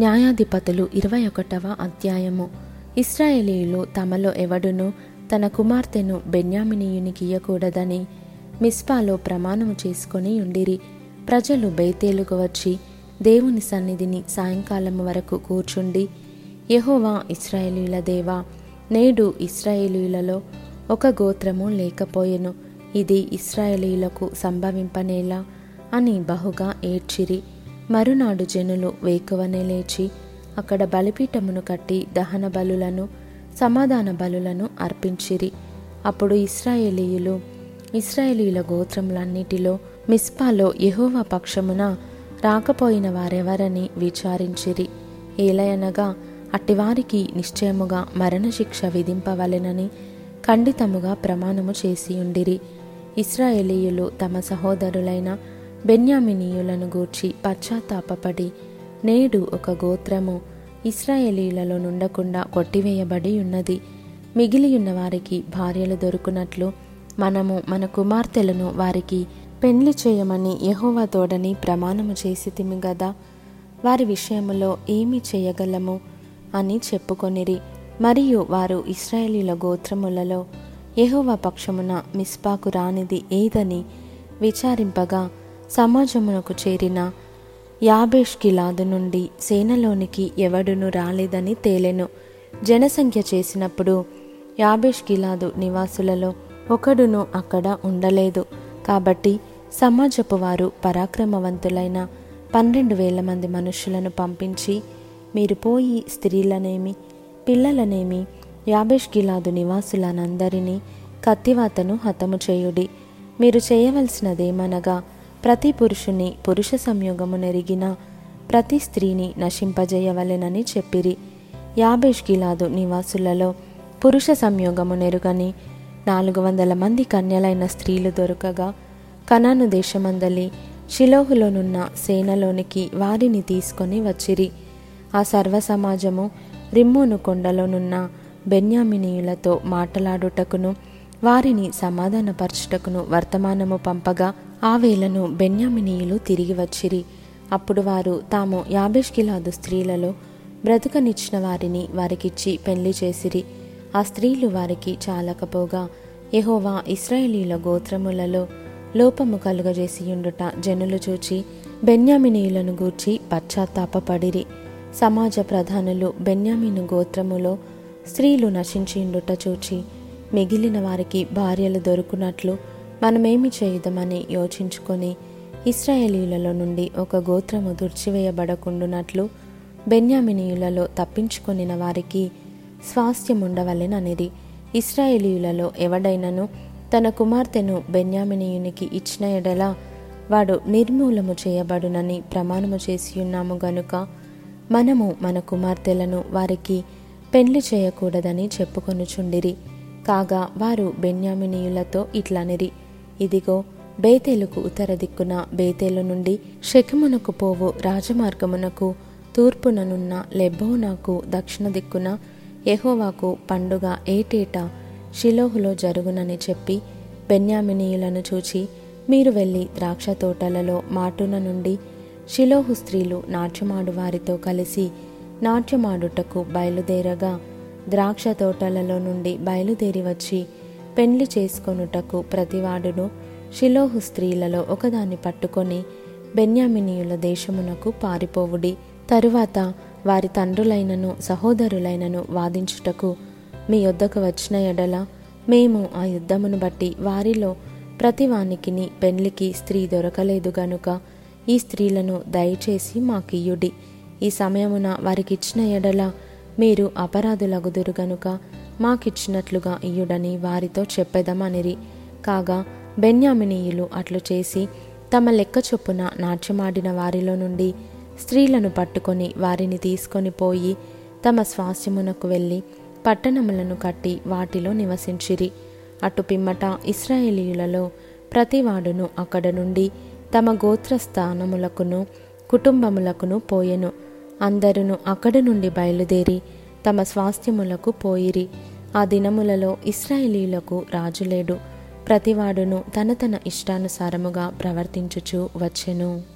న్యాయాధిపతులు ఇరవై ఒకటవ అధ్యాయము. ఇస్రాయేలీలు తమలో ఎవడును తన కుమార్తెను బెన్యామినీయునికి ఇయ్యకూడదని మిస్పాలో ప్రమాణము చేసుకొని ఉండిరి. ప్రజలు బైతేలుకు వచ్చి దేవుని సన్నిధిని సాయంకాలం వరకు కూర్చుండి యహోవా ఇస్రాయేలీల దేవా నేడు ఇస్రాయేలీలలో ఒక గోత్రము లేకపోయెను. ఇది ఇస్రాయేలీలకు సంభవింపనేలా అని బహుగా ఏడ్చిరి. మరునాడు జనులు వేకువనే లేచి అక్కడ బలిపీఠమును కట్టి దహన బలులను సమాధాన బలులను అర్పించిరి. అప్పుడు ఇస్రాయేలీయులు ఇస్రాయేలీల గోత్రములన్నిటిలో మిస్పాలో యహోవ పక్షమున రాకపోయిన వారెవరని విచారించిరి. ఏలయనగా అట్టివారికి నిశ్చయముగా మరణశిక్ష విధింపవలెనని ఖండితముగా ప్రమాణము చేసి ఉండిరి ఇస్రాయేలీయులు తమ సహోదరులైన బెన్యామినీయులను గూర్చి పశ్చాత్తాపపడి నేడు ఒక గోత్రము ఇస్రాయేలీలలో నుండకుండా కొట్టివేయబడి ఉన్నది. మిగిలియున్న వారికి భార్యలు దొరుకునట్లు మనము మన కుమార్తెలను వారికి పెండ్లి చేయమని యహోవా తోడని ప్రమాణము చేసితిమి గదా. వారి విషయంలో ఏమి చేయగలము అని చెప్పుకొనిరి. మరియు వారు ఇస్రాయేలీల గోత్రములలో యహోవా పక్షమున మిస్పాకు రానిది ఏదని విచారింపగా సమాజమునకు చేరిన యాబేష్ గిలాదు నుండి సేనలోనికి ఎవడును రాలేదని తేలెను. జనసంఖ్య చేసినప్పుడు యాబేష్ గిలాదు నివాసులలో ఒకడును అక్కడ ఉండలేదు. కాబట్టి సమాజపు వారు పరాక్రమవంతులైన పన్నెండు వేల మంది మనుషులను పంపించి మీరు పోయి స్త్రీలనేమి పిల్లలనేమి యాబేష్ గిలాదు నివాసులనందరినీ కత్తివాతను హతము చేయుడి. మీరు చేయవలసినదేమనగా ప్రతి పురుషుని పురుష సంయోగము నెరిగిన ప్రతి స్త్రీని నశింపజేయవలెనని చెప్పిరి. యాబేష్ గిలాదు నివాసులలో పురుష సంయోగము నెరుగని నాలుగు వందల మంది కన్యలైన స్త్రీలు దొరకగా కనాను దేశమందలి షిలోహులోనున్న సేనలోనికి వారిని తీసుకొని వచ్చిరి. ఆ సర్వ సమాజము రిమ్మోను కొండలోనున్న బెన్యామినీయులతో మాటలాడుటకును వారిని సమాధానపరచుటకును వర్తమానము పంపగా ఆ వేళను బెన్యామినీయులు తిరిగి వచ్చిరి. అప్పుడు వారు తాము యాబేష్కిలాదు స్త్రీలలో బ్రతుకనిచ్చిన వారిని వారికిచ్చి పెళ్ళి చేసిరి. ఆ స్త్రీలు వారికి చాలకపోగా యహోవా ఇస్రాయేలీల గోత్రములలో లోపము కలుగజేసియుండుట జనులు చూచి బెన్యామినీయులను గూర్చి పశ్చాత్తాపపడిరి. సమాజ ప్రధానులు బెన్యామిను గోత్రములో స్త్రీలు నశించిండుట చూచి మిగిలిన వారికి భార్యలు దొరుకునట్లు మనమేమి చేయుదామని యోచించుకొని ఇస్రాయేలీయులలో నుండి ఒక గోత్రము దుర్చివేయబడకుండునట్లు బెన్యామినీయులలో తప్పించుకొనిన వారికి స్వాస్థ్యముండవలెననిది. ఇస్రాయేలీయులలో ఎవడైనను తన కుమార్తెను బెన్యామినీయునికి ఇచ్చిన ఎడల వాడు నిర్మూలము చేయబడునని ప్రమాణము చేసి ఉన్నాము గనుక మనము మన కుమార్తెలను వారికి పెళ్ళి చేయకూడదని చెప్పుకొనుచుండిరి. కాగా వారు బెన్యామినీయులతో ఇట్లనిరి. ఇదిగో బేతేలుకు ఉత్తర దిక్కున బేతేలు నుండి శకమునకు పోవు రాజమార్గమునకు తూర్పుననున్న లెబ్బోనాకు దక్షిణ దిక్కున ఎహోవాకు పండుగ ఏటేటా షిలోహులో జరుగునని చెప్పి బెన్యామినీయులను చూచి మీరు వెళ్ళి ద్రాక్ష తోటలలో మాటున నుండి షిలోహు స్త్రీలు నాట్యమాడు వారితో కలిసి నాట్యమాడుటకు బయలుదేరగా ద్రాక్ష తోటలలో నుండి బయలుదేరి వచ్చి పెండ్లి చేసుకొనుటకు ప్రతివాడును షిలోహు స్త్రీలలో ఒకదాన్ని పట్టుకొని బెన్యామినీయుల దేశమునకు పారిపోవుడి. తరువాత వారి తండ్రులైనను సహోదరులైనను వాదించుటకు మీ యొద్దకు వచ్చిన ఎడల మేము ఆ యుద్ధమును బట్టి వారిలో ప్రతివానికిని పెండ్లికి స్త్రీ దొరకలేదు గనుక ఈ స్త్రీలను దయచేసి మాకియుడి ఈ సమయమున వారికిచ్చిన ఎడల మీరు అపరాధులగుదురు గనుక మాకిచ్చినట్లుగా ఇయ్యుడని వారితో చెప్పెదమనిరి. కాగా బెన్యామినీయులు అట్లు చేసి తమ లెక్క చొప్పున నాట్యమాడిన వారిలో నుండి స్త్రీలను పట్టుకొని వారిని తీసుకొని పోయి తమ స్వాస్థ్యమునకు వెళ్ళి పట్టణములను కట్టి వాటిలో నివసించిరి. అటు పిమ్మట ఇస్రాయేలీయులలో ప్రతివాడును అక్కడ నుండి తమ గోత్రస్థానములకును కుటుంబములకును పోయెను. అందరును అక్కడ నుండి బయలుదేరి తమ స్వాస్థ్యములకు పోయిరి. ఆ దినములలో ఇస్రాయేలీలకు రాజులేడు. ప్రతివాడును తన తన ఇష్టానుసారముగా ప్రవర్తించుచు వచ్చెను.